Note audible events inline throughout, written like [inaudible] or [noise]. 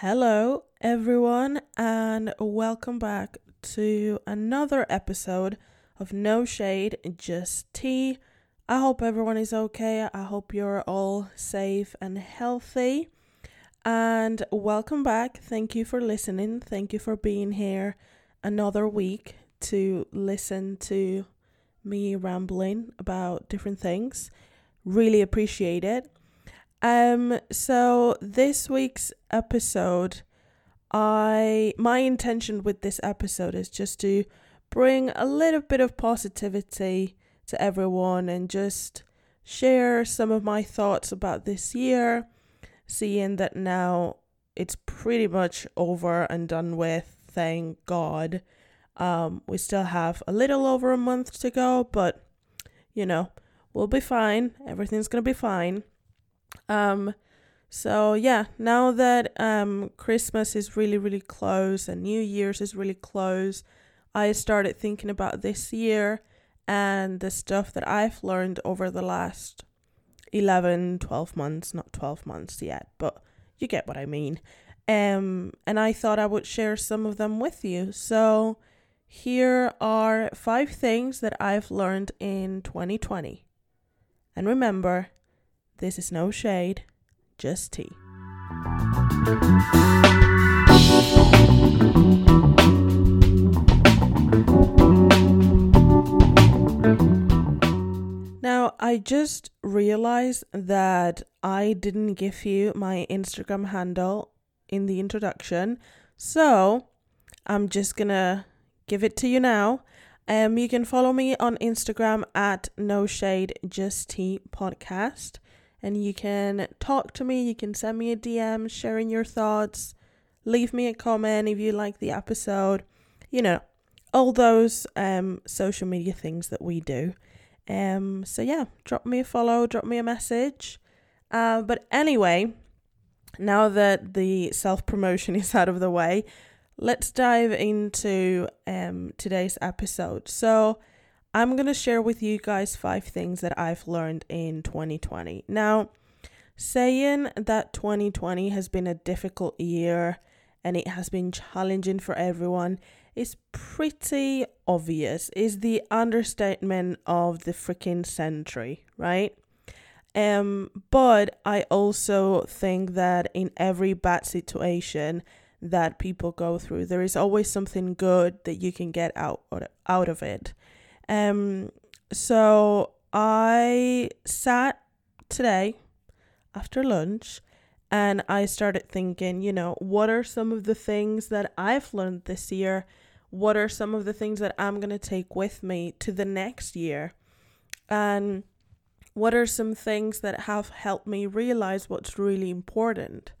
Hello, everyone, and welcome back to another episode of No Shade, Just Tea. I hope everyone is okay. I hope you're all safe and healthy. And welcome back. Thank you for listening. Thank you for being here another week to listen to me rambling about different things. Really appreciate it. Um so this week's episode I my intention with this episode is just to bring a little bit of positivity to everyone and just share some of my thoughts about this year, seeing that now it's pretty much over and done with, thank God. Um, we still have a little over a month to go, but you know, we'll be fine. Everything's gonna be fine. Um, so yeah, now that um Christmas is really really close and New Year's is really close, I started thinking about this year and the stuff that I've learned over the last 11, 12 months, not 12 months yet, but you get what I mean. Um and I thought I would share some of them with you. So here are five things that I've learned in 2020. And remember, this is no shade, just tea. Now, I just realized that I didn't give you my Instagram handle in the introduction. So, I'm just gonna give it to you now. Um, you can follow me on Instagram at No Shade Just Tea Podcast, and you can talk to me. You can send me a DM, sharing your thoughts. Leave me a comment if you like the episode. You know, all those um social media things that we do. Um, so yeah, drop me a follow, drop me a message. Uh, but anyway, now that the self promotion [laughs] is out of the way, let's dive into um, today's episode. So, I'm going to share with you guys five things that I've learned in 2020. Now, saying that 2020 has been a difficult year and it has been challenging for everyone is pretty obvious, is the understatement of the freaking century, right? Um, but I also think that in every bad situation, that people go through. There is always something good that you can get out out of it. Um so I sat today after lunch and I started thinking, you know, what are some of the things that I've learned this year? What are some of the things that I'm going to take with me to the next year? And what are some things that have helped me realize what's really important?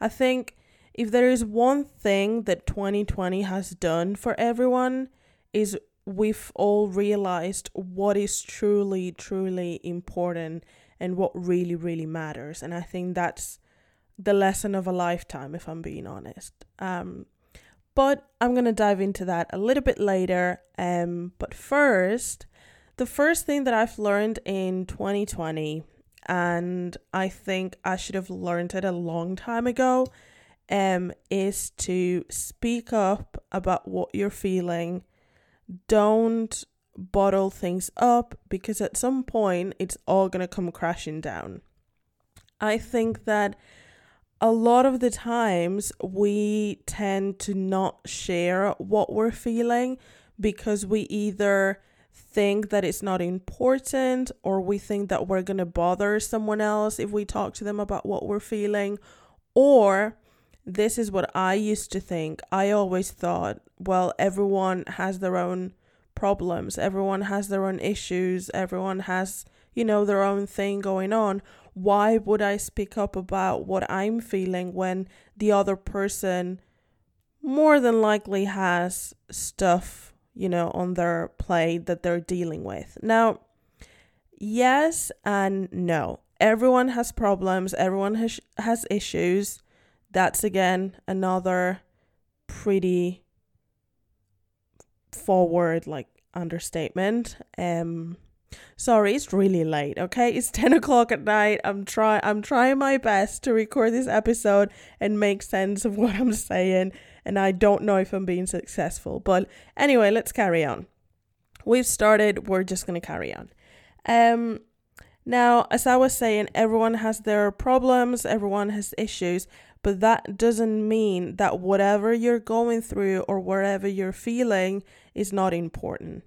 I think if there is one thing that 2020 has done for everyone is we've all realized what is truly truly important and what really really matters and i think that's the lesson of a lifetime if i'm being honest um but i'm going to dive into that a little bit later um but first the first thing that i've learned in 2020 and i think i should have learned it a long time ago um, is to speak up about what you're feeling. Don't bottle things up because at some point it's all going to come crashing down. I think that a lot of the times we tend to not share what we're feeling because we either think that it's not important or we think that we're going to bother someone else if we talk to them about what we're feeling or this is what I used to think. I always thought, well, everyone has their own problems, everyone has their own issues, everyone has, you know, their own thing going on. Why would I speak up about what I'm feeling when the other person more than likely has stuff, you know, on their plate that they're dealing with? Now, yes and no. Everyone has problems, everyone has has issues that's again another pretty forward like understatement um Sorry, it's really late, okay? It's [laughs] 10 o'clock at night. I'm try I'm trying my best to record this episode and make sense of what I'm saying, and I don't know if I'm being successful. But anyway, let's carry on. We've started, we're just gonna carry on. Um now, as I was saying, everyone has their problems, everyone has issues, but that doesn't mean that whatever you're going through or whatever you're feeling is not important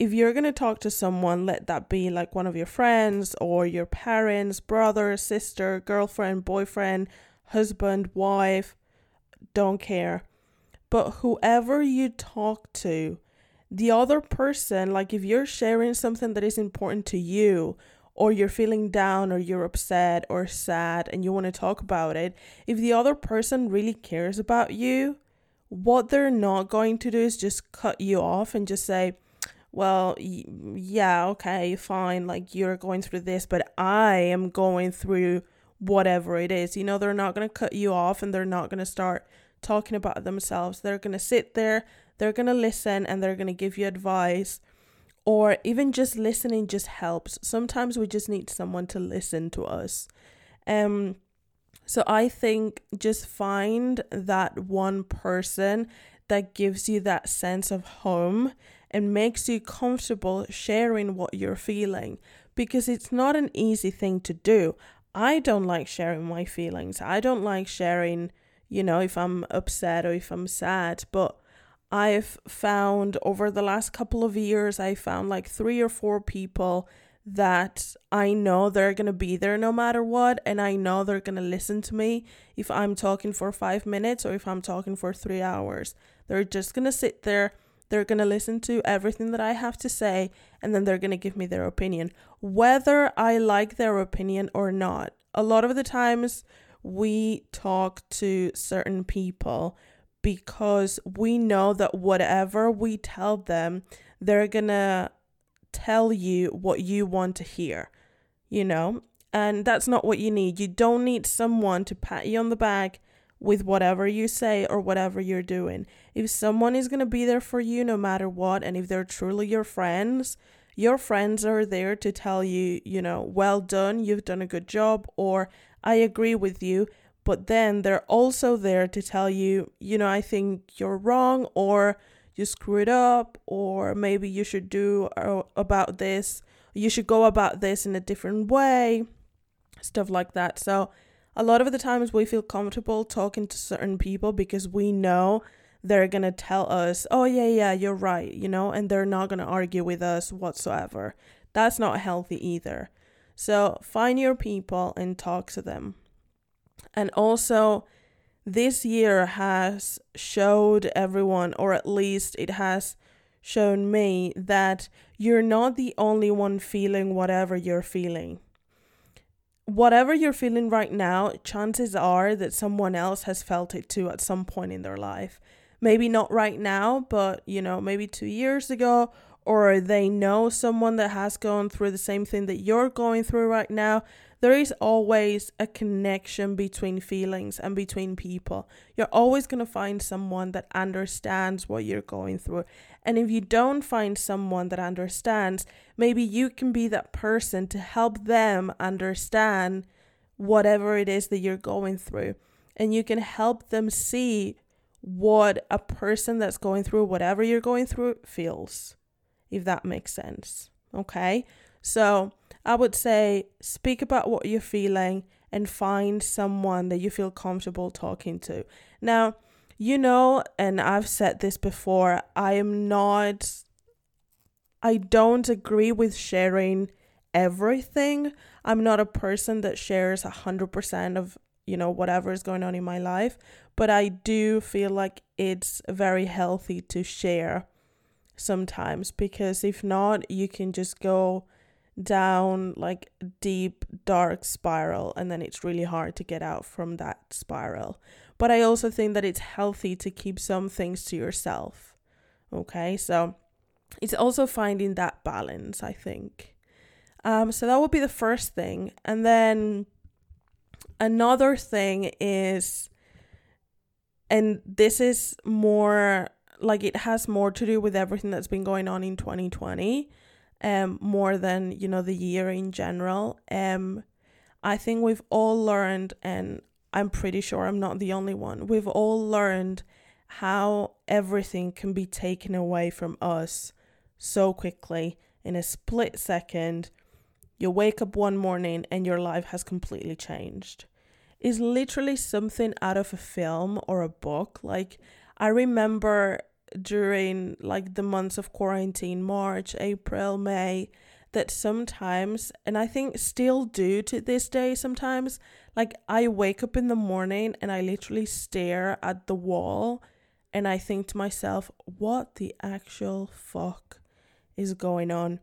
if you're going to talk to someone, let that be like one of your friends or your parents, brother, sister, girlfriend, boyfriend, husband, wife, don't care. But whoever you talk to, the other person, like if you're sharing something that is important to you, or you're feeling down, or you're upset or sad, and you want to talk about it, if the other person really cares about you, what they're not going to do is just cut you off and just say, well, yeah, okay, fine, like you're going through this, but I am going through whatever it is. You know, they're not going to cut you off and they're not going to start talking about themselves. They're going to sit there, they're going to listen, and they're going to give you advice. Or even just listening just helps. Sometimes we just need someone to listen to us. Um, so I think just find that one person that gives you that sense of home and makes you comfortable sharing what you're feeling because it's not an easy thing to do. I don't like sharing my feelings. I don't like sharing, you know, if I'm upset or if I'm sad, but I've found over the last couple of years, I found like three or four people that I know they're going to be there no matter what, and I know they're going to listen to me if I'm talking for five minutes or if I'm talking for three hours. They're just going to sit there they're going to listen to everything that I have to say and then they're going to give me their opinion, whether I like their opinion or not. A lot of the times we talk to certain people because we know that whatever we tell them, they're to tell you what you want to hear, you know? And that's not what you need. You don't need someone to pat you on the back with whatever you say or whatever you're doing. If someone is to be there for you no matter what, and if they're truly your friends, your friends are there to tell you, you know, well done, you've done a good job, or I agree with you. But then they're also there to tell you, you know, I think you're wrong, or you screwed it up, or maybe you should do uh, about this, you should go about this in a different way, stuff like that. So, a lot of the times we feel comfortable talking to certain people because we know they're going to tell us, oh, yeah, yeah, you're right, you know, and they're not going to argue with us whatsoever. That's not healthy either. So find your people and talk to them. And also, this year has showed everyone, or at least it has shown me, that you're not the only one feeling whatever you're feeling whatever you're feeling right now, chances are that someone else has felt it too at some point in their life. Maybe not right now, but you know, maybe two years ago, or they know someone that has gone through the same thing that you're going through right now there is always a connection between feelings and between people. You're always going to find someone that understands what you're going through. And if you don't find someone that understands, maybe you can be that person to help them understand whatever it is that you're going through. And you can help them see what a person that's going through whatever you're going through feels, if that makes sense. Okay? So, I would say speak about what you're feeling and find someone that you feel comfortable talking to. Now, you know, and I've said this before, I am not, I don't agree with sharing everything. I'm not a person that shares 100% of, you know, whatever is going on in my life, but I do feel like it's very healthy to share sometimes because if not, you can just go down like deep dark spiral and then it's really hard to get out from that spiral. But i also think that it's healthy to keep some things to yourself okay? So it's also finding that balance i think. Um so that would be the first thing. And then another thing is and this is more like it has more to do with everything that's been going on in 2020 um, more than you know the year in general. Um, I think we've all learned, and I'm pretty sure I'm not the only one. We've all learned how everything can be taken away from us so quickly in a split second. You wake up one morning and your life has completely changed. Is literally something out of a film or a book. Like I remember during like the months of quarantine, March, April, May, that sometimes, and I think still do to this day sometimes, like I wake up in the morning and I literally stare at the wall and I think to myself, what the actual fuck is going on?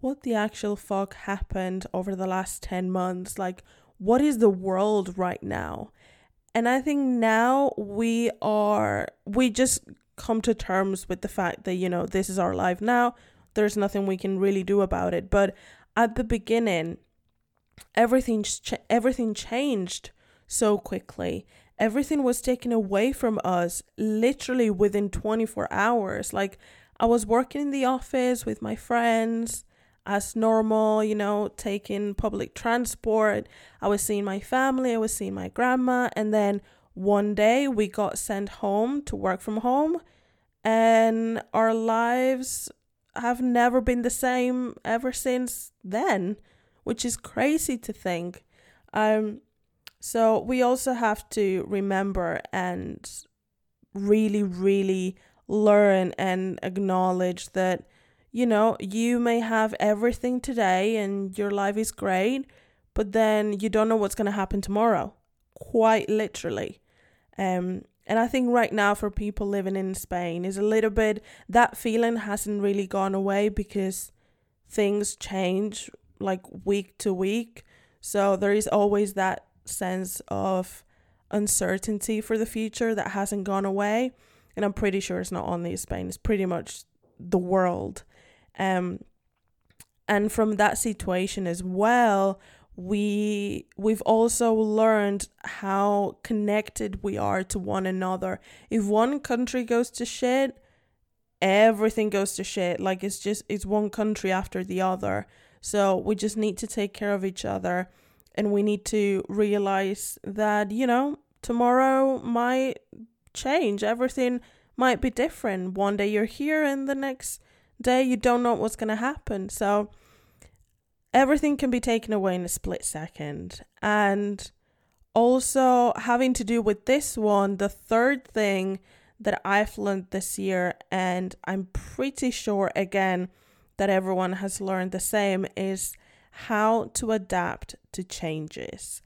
What the actual fuck happened over the last 10 months? Like, what is the world right now? And I think now we are, we just come to terms with the fact that, you know, this is our life now there's nothing we can really do about it. But at the beginning, everything ch- everything changed so quickly. Everything was taken away from us literally within 24 hours. Like I was working in the office with my friends as normal, you know, taking public transport. I was seeing my family, I was seeing my grandma, and then one day we got sent home to work from home and our lives have never been the same ever since then, which is crazy to think. Um, so we also have to remember and really, really learn and acknowledge that, you know, you may have everything today and your life is great, but then you don't know what's going to happen tomorrow, quite literally. Um, and I think right now for people living in Spain is a little bit that feeling hasn't really gone away because things change like week to week. So there is always that sense of uncertainty for the future that hasn't gone away. And I'm pretty sure it's not only Spain, it's pretty much the world. Um and from that situation as well, we we've also learned how connected we are to one another. If one country goes to shit, everything goes to shit. Like it's just it's one country after the other. So we just need to take care of each other and we need to realize that, you know, tomorrow might change. Everything might be different. One day you're here and the next day you don't know what's going to happen. So everything can be taken away in a split second. And also, having to do with this one, the third thing that I've learned this year, and I'm pretty sure again that everyone has learned the same, is how to adapt to changes.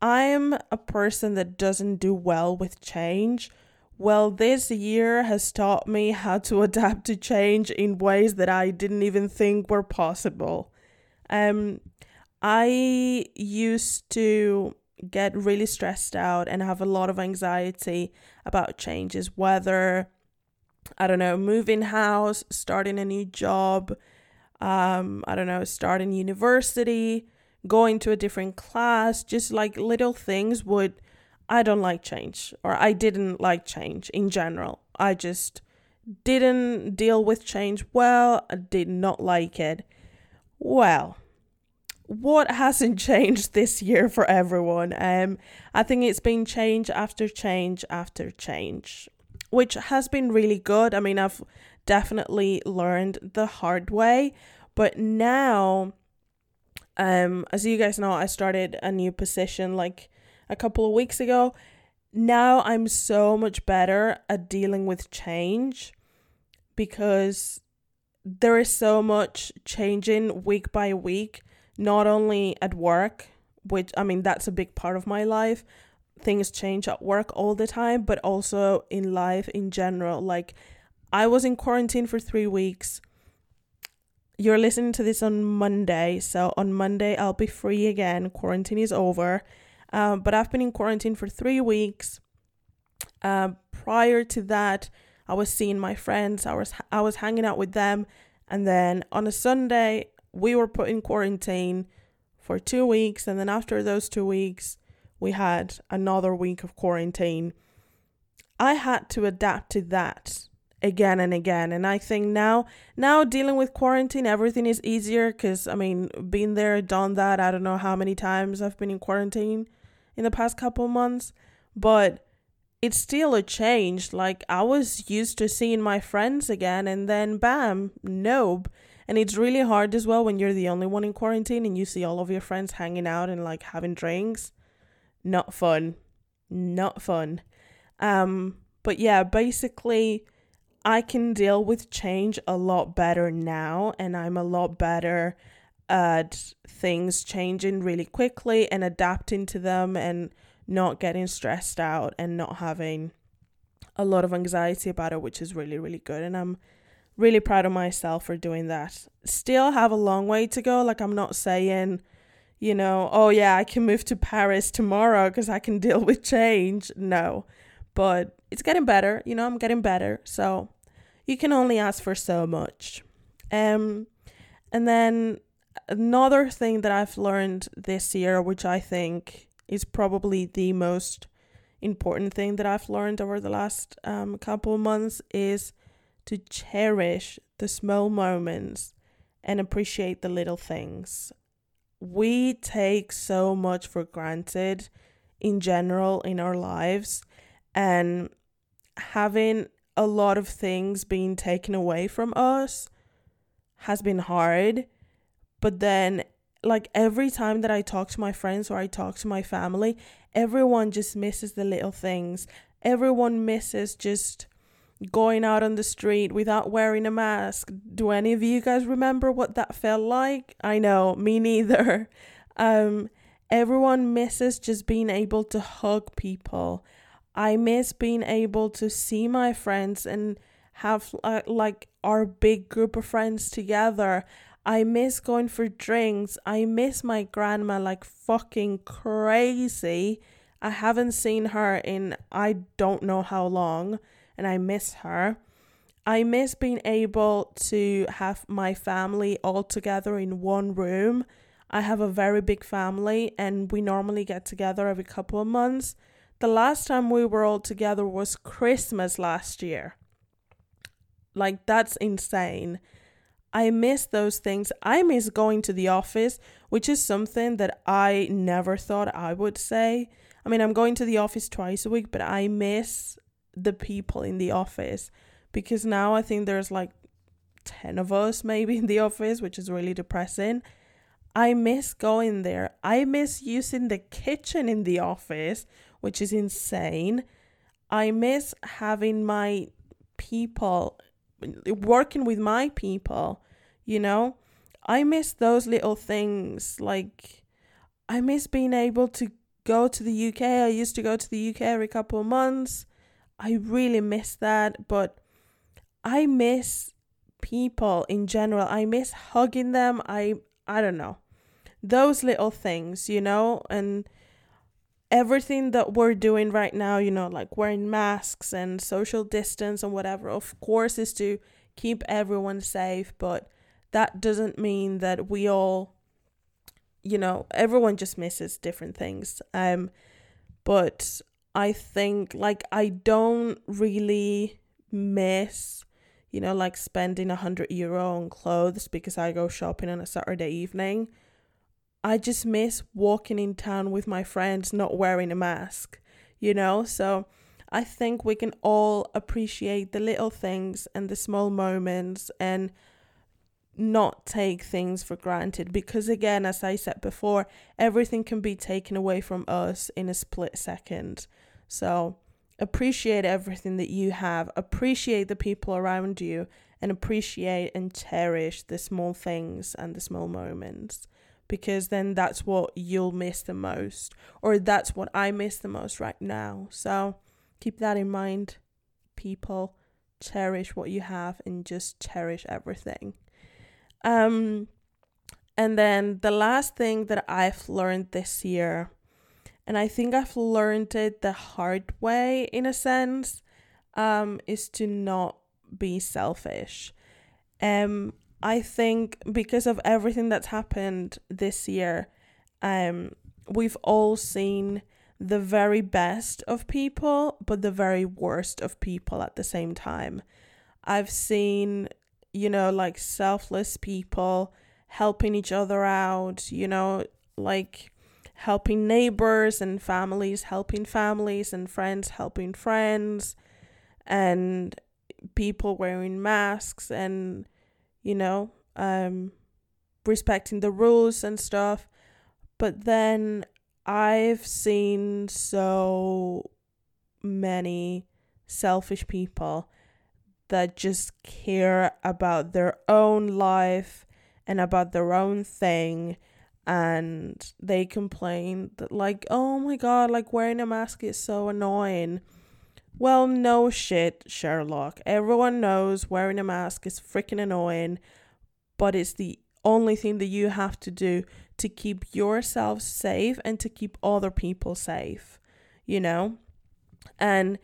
I'm a person that doesn't do well with change. Well, this year has taught me how to [laughs] adapt to change in ways that I didn't even think were possible. Um, I used to get really stressed out and have a lot of anxiety about changes, whether I don't know, moving house, starting a new job, um, I don't know, starting university, going to a different class, just like little things would I don't like change or I didn't like change in general. I just didn't deal with change well, I did not like it. Well, what hasn't changed this year for everyone? Um, I think it's been change after change after change, which has been really good. I mean, I've definitely learned the hard way, but now, um, as you guys know, I started a new position like a couple of weeks ago. Now I'm so much better at dealing with change because there is so much changing week by week not only at work, which I mean, that's a big part of my life. Things change at work all the time, but also in life in general. Like, I was in quarantine for three weeks. You're listening to this on Monday, so on Monday I'll be free again. Quarantine is over. Um, but I've been in quarantine for three weeks. Uh, prior to that, I was seeing my friends. I was I was hanging out with them, and then on a Sunday, we were put in quarantine for two weeks, and then after those two weeks, we had another week of quarantine. I had to adapt to that. again and again. And I think now, now dealing with quarantine, everything is easier because I mean, been there, done that. I don't know how many times I've been in quarantine in the past couple months, but it's still a change. Like I was used to seeing my friends again, and then bam, nope. And it's really hard as well when you're the only one in quarantine and you see all of your friends hanging out and like having drinks. Not fun. Not fun. Um, but yeah, basically I can deal with change a lot better now, and I'm a lot better at things changing really quickly and adapting to them and not getting stressed out and not having a lot of anxiety about it, which is really, really good. And I'm really proud of myself for doing that. Still have a long way to go. Like, I'm not saying, you know, oh, yeah, I can move to Paris tomorrow because I can deal with change. No, but it's getting better. You know, I'm getting better. So you can only ask for so much. Um, and then another thing that I've learned this year, which I think is probably the most important thing that I've learned over the last um, couple months, is to cherish the small moments and appreciate the little things. We take so much for granted in general in our lives and having a lot of things being taken away from us has been hard. But then, like, every time that I talk to my friends or I talk to my family, everyone just misses the little things. Everyone misses just going out on the street without wearing a mask. Do any of you guys remember what that felt like? I know, me neither. [laughs] Um, everyone misses just being able to hug people I miss being able to see my friends and have uh, like our big group of friends together. I miss going for drinks. I miss my grandma like fucking crazy. I haven't seen her in I don't know how long and I miss her. I miss being able to have my family all together in one room. I have a very big family and we normally get together every couple of months. The last time we were all together was Christmas last year. Like, that's insane. I miss those things. I miss going to the office, which is something that I never thought I would say. I mean, I'm going to the office twice a week, but I miss the people in the office because now I think there's like 10 of us maybe in the office, which is really depressing. I miss going there. I miss using the kitchen in the office, which is insane. I miss having my people, working with my people, you know? I miss those little things. Like, I miss being able to go to the UK. I used to go to the UK every couple of months. I really miss that, but I miss people in general. I miss hugging them. I I don't know. Those little things, you know, and everything that we're doing right now, you know, like wearing masks and social distance and whatever, of course, is to keep everyone safe, but that doesn't mean that we all, you know, everyone just misses different things. Um, but I think like I don't really miss, you know, like spending a hundred euro on clothes because I go shopping on a Saturday evening. I just miss walking in town with my friends not wearing a mask, you know? So I think we can all appreciate the little things and the small moments and not take things for granted because again as i said before everything can be taken away from us in a split second so appreciate everything that you have appreciate the people around you and appreciate and cherish the small things and the small moments because then that's what you'll miss the most, or that's what I miss the most right now. So keep that in mind, people. Cherish what you have and just cherish everything. Um, and then the last thing that I've learned this year, and I think I've learned it the hard way in a sense, um, is to not be selfish. Um, I think because of everything that's happened this year, um, we've all seen the very best of people, but the very worst of people at the same time. I've seen, you know, like selfless people helping each other out, you know, like helping neighbors and families, helping families and friends, helping friends, and people wearing masks and, you know, um, respecting the rules and stuff. But then I've seen so many selfish people that just care about their own life and about their own thing and they complain that like oh my god like wearing a mask is so annoying. Well no shit sherlock. Everyone knows wearing a mask is freaking annoying but it's the only thing that you have to do to keep yourself safe and to keep other people safe you know? And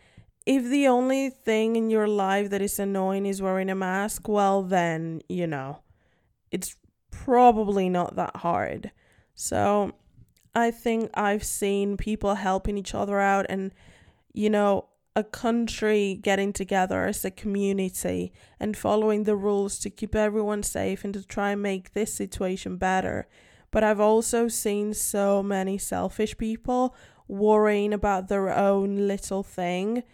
if the only thing in your life that is annoying is wearing a mask, well, then, you know, it's probably not that hard. So I think I've seen people helping each other out and, you know, a country getting together as a community and following the rules to keep everyone safe and to try and make this situation better. But I've also seen so many selfish people worrying about their own little thing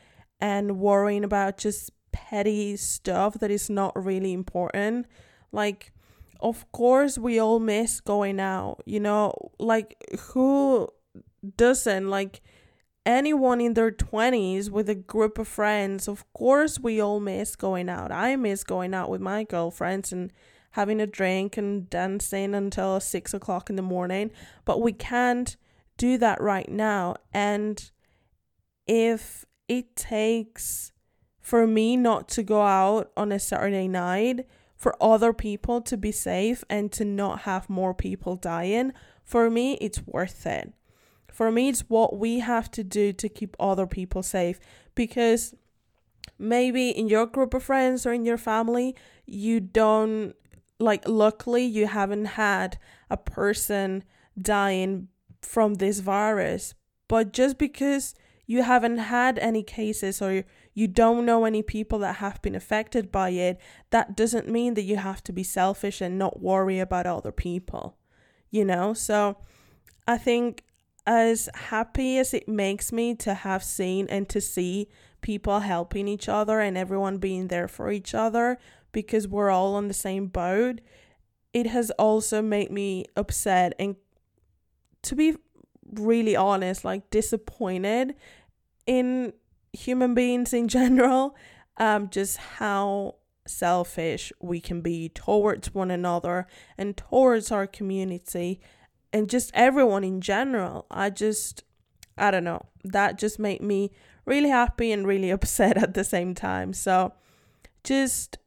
and worrying about just petty stuff that is not really important. Like, of course, we all miss going out, you know, like, who doesn't? Like, anyone in their 20s with a group of friends, of course, we all miss going out. I miss going out with my girlfriends and having a drink and dancing until six o'clock in the morning, but we can't do that right now. And if it takes for me not to go out on a Saturday night for other people to be safe and to not have more people dying, for me, it's worth it. For me, it's what we have to do to keep other people safe because maybe in your group of friends or in your family, you don't like, luckily, you haven't had a person dying from this virus. But just because you haven't had any cases or you don't know any people that have been affected by it, that doesn't mean that you have to be selfish and not worry about other people, you know? So I think as happy as it makes me to have seen and to see people helping each other and everyone being there for each other because we're all on the same boat, it has also made me upset and to be really honest, like disappointed in human beings in [laughs] general, um, just how selfish we can be towards one another and towards our community and just everyone in general. I just, I don't know, that just made me really happy and really [laughs] upset at the same time. So just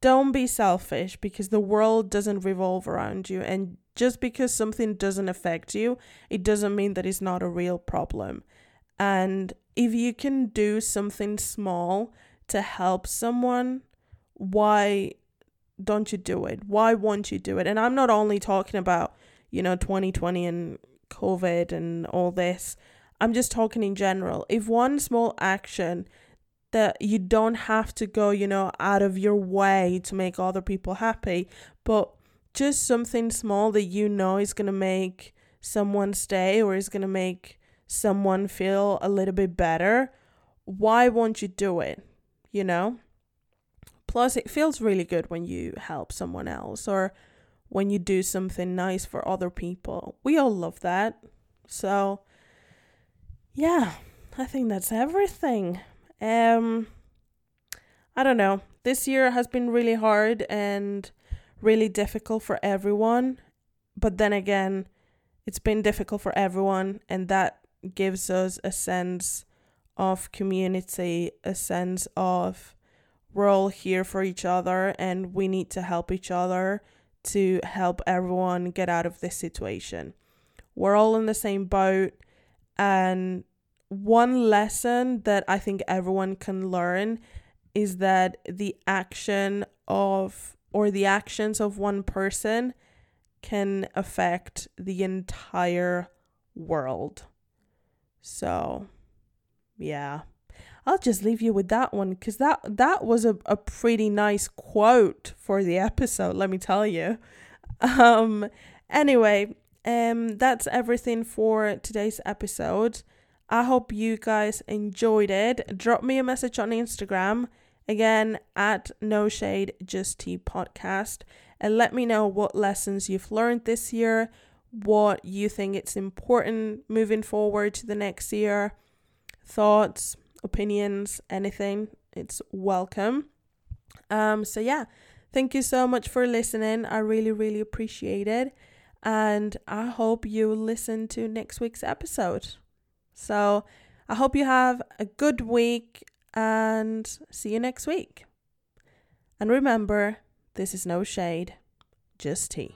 don't be selfish because the world doesn't revolve around you and just because something doesn't affect you, it doesn't mean that it's not a real problem. And if you can do something small to help someone, why don't you do it? Why won't you do it? And I'm not only talking about, you know, 2020 and COVID and all this. I'm just talking in general. If one small action that you don't have to go, you know, out of your way to make other people happy, but just something small that you know is going to make someone stay or is going to make someone feel a little bit better, why won't you do it? You know? Plus, it feels really good when you help someone else or when you do something nice for other people. We all love that. So, yeah, I think that's everything. Um, I don't know. This year has been really hard and really difficult for everyone. But then again, it's been difficult for everyone, and that gives us a sense of community, a sense of we're all here for each other and we need to help each other to help everyone get out of this situation. We're all in the same boat, and one lesson that I think everyone can learn is that the action of or the actions of one person can affect the entire world. So, yeah. I'll just leave you with that one because that that was a, a pretty nice quote for the episode, let me tell you. Um anyway, um that's everything for today's episode. I hope you guys enjoyed it. Drop me a message on Instagram again at no shade just tea podcast. And let me know what lessons you've learned this year what you think it's important moving forward to the next year. Thoughts opinions anything it's welcome. Um so yeah thank you so much for listening. I really really appreciate it. And i hope you listen to next week's episode. So i hope you have a good week and see you next week. And remember, this is no shade, just tea.